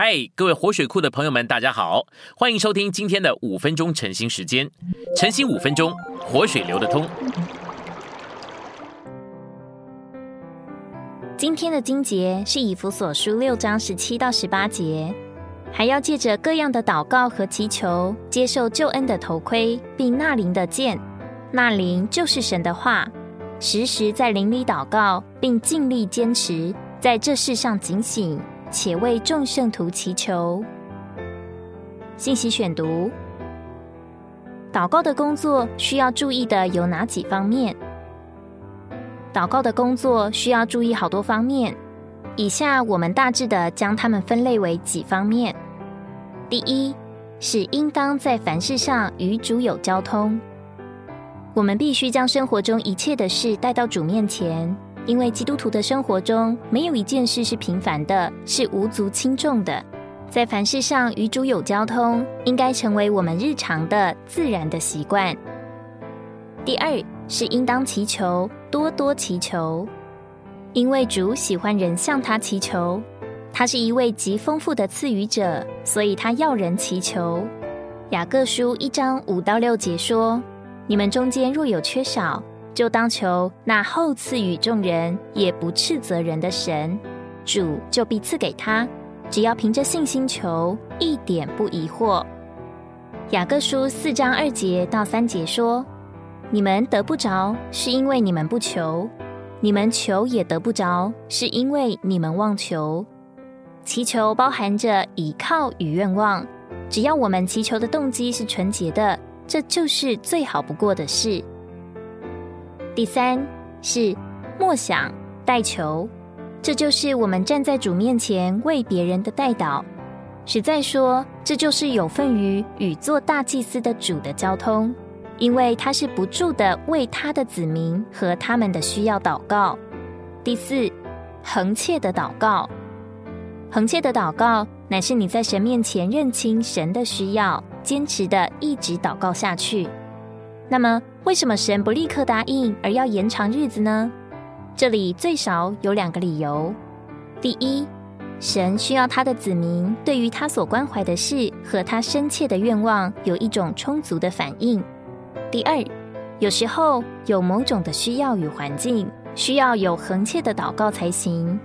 嗨，各位活水库的朋友们，大家好，欢迎收听今天的五分钟晨兴时间。晨兴五分钟，活水流得通。今天的经节是以弗所书六章十七到十八节，还要借着各样的祷告和祈求，接受救恩的头盔，并纳灵的剑。纳灵就是神的话，时时在灵里祷告，并尽力坚持在这世上警醒。且为众圣徒祈求。信息选读：祷告的工作需要注意的有哪几方面？祷告的工作需要注意好多方面。以下我们大致的将它们分类为几方面。第一是应当在凡事上与主有交通。我们必须将生活中一切的事带到主面前。因为基督徒的生活中没有一件事是平凡的，是无足轻重的。在凡事上与主有交通，应该成为我们日常的自然的习惯。第二是应当祈求，多多祈求，因为主喜欢人向他祈求。他是一位极丰富的赐予者，所以他要人祈求。雅各书一章五到六节说：“你们中间若有缺少。”就当求那后赐予众人也不斥责人的神，主就必赐给他。只要凭着信心求，一点不疑惑。雅各书四章二节到三节说：你们得不着，是因为你们不求；你们求也得不着，是因为你们妄求。祈求包含着倚靠与愿望，只要我们祈求的动机是纯洁的，这就是最好不过的事。第三是默想代求，这就是我们站在主面前为别人的代祷。实在说，这就是有份于与做大祭司的主的交通，因为他是不住的为他的子民和他们的需要祷告。第四，恒切的祷告，恒切的祷告乃是你在神面前认清神的需要，坚持的一直祷告下去。那么。为什么神不立刻答应，而要延长日子呢？这里最少有两个理由：第一，神需要他的子民对于他所关怀的事和他深切的愿望有一种充足的反应；第二，有时候有某种的需要与环境需要有恒切的祷告才行，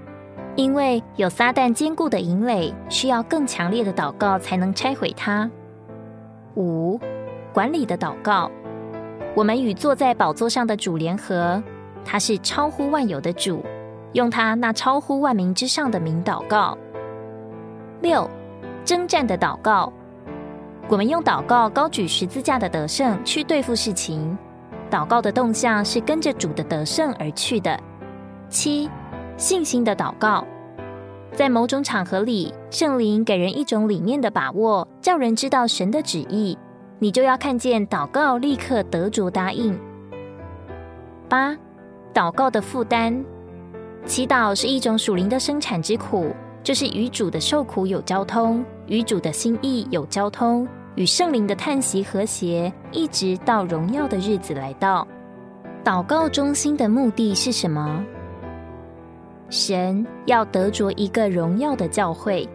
因为有撒旦坚固的营垒，需要更强烈的祷告才能拆毁它。五，管理的祷告。我们与坐在宝座上的主联合，他是超乎万有的主，用他那超乎万民之上的名祷告。六，征战的祷告，我们用祷告高举十字架的得胜去对付事情，祷告的动向是跟着主的得胜而去的。七，信心的祷告，在某种场合里，圣灵给人一种理念的把握，叫人知道神的旨意。你就要看见祷告立刻得着答应。八，祷告的负担，祈祷是一种属灵的生产之苦，就是与主的受苦有交通，与主的心意有交通，与圣灵的叹息和谐，一直到荣耀的日子来到。祷告中心的目的是什么？神要得着一个荣耀的教会。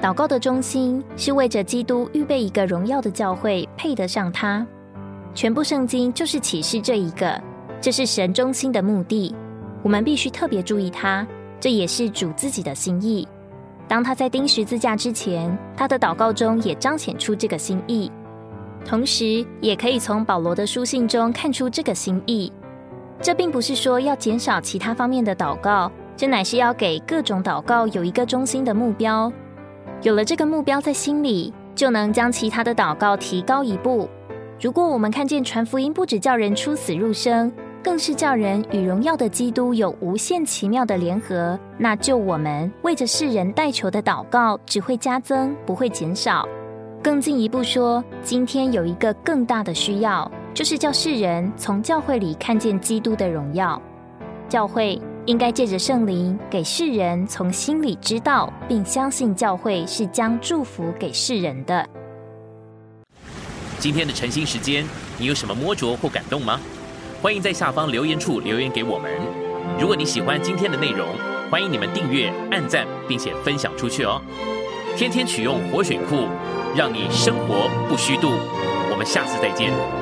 祷告的中心是为着基督预备一个荣耀的教会，配得上他。全部圣经就是启示这一个，这是神中心的目的。我们必须特别注意它，这也是主自己的心意。当他在钉十字架之前，他的祷告中也彰显出这个心意，同时也可以从保罗的书信中看出这个心意。这并不是说要减少其他方面的祷告，这乃是要给各种祷告有一个中心的目标。有了这个目标在心里，就能将其他的祷告提高一步。如果我们看见传福音不止叫人出死入生，更是叫人与荣耀的基督有无限奇妙的联合，那就我们为着世人代求的祷告只会加增，不会减少。更进一步说，今天有一个更大的需要，就是叫世人从教会里看见基督的荣耀。教会。应该借着圣灵，给世人从心里知道，并相信教会是将祝福给世人的。今天的晨兴时间，你有什么摸着或感动吗？欢迎在下方留言处留言给我们。如果你喜欢今天的内容，欢迎你们订阅、按赞，并且分享出去哦。天天取用活水库，让你生活不虚度。我们下次再见。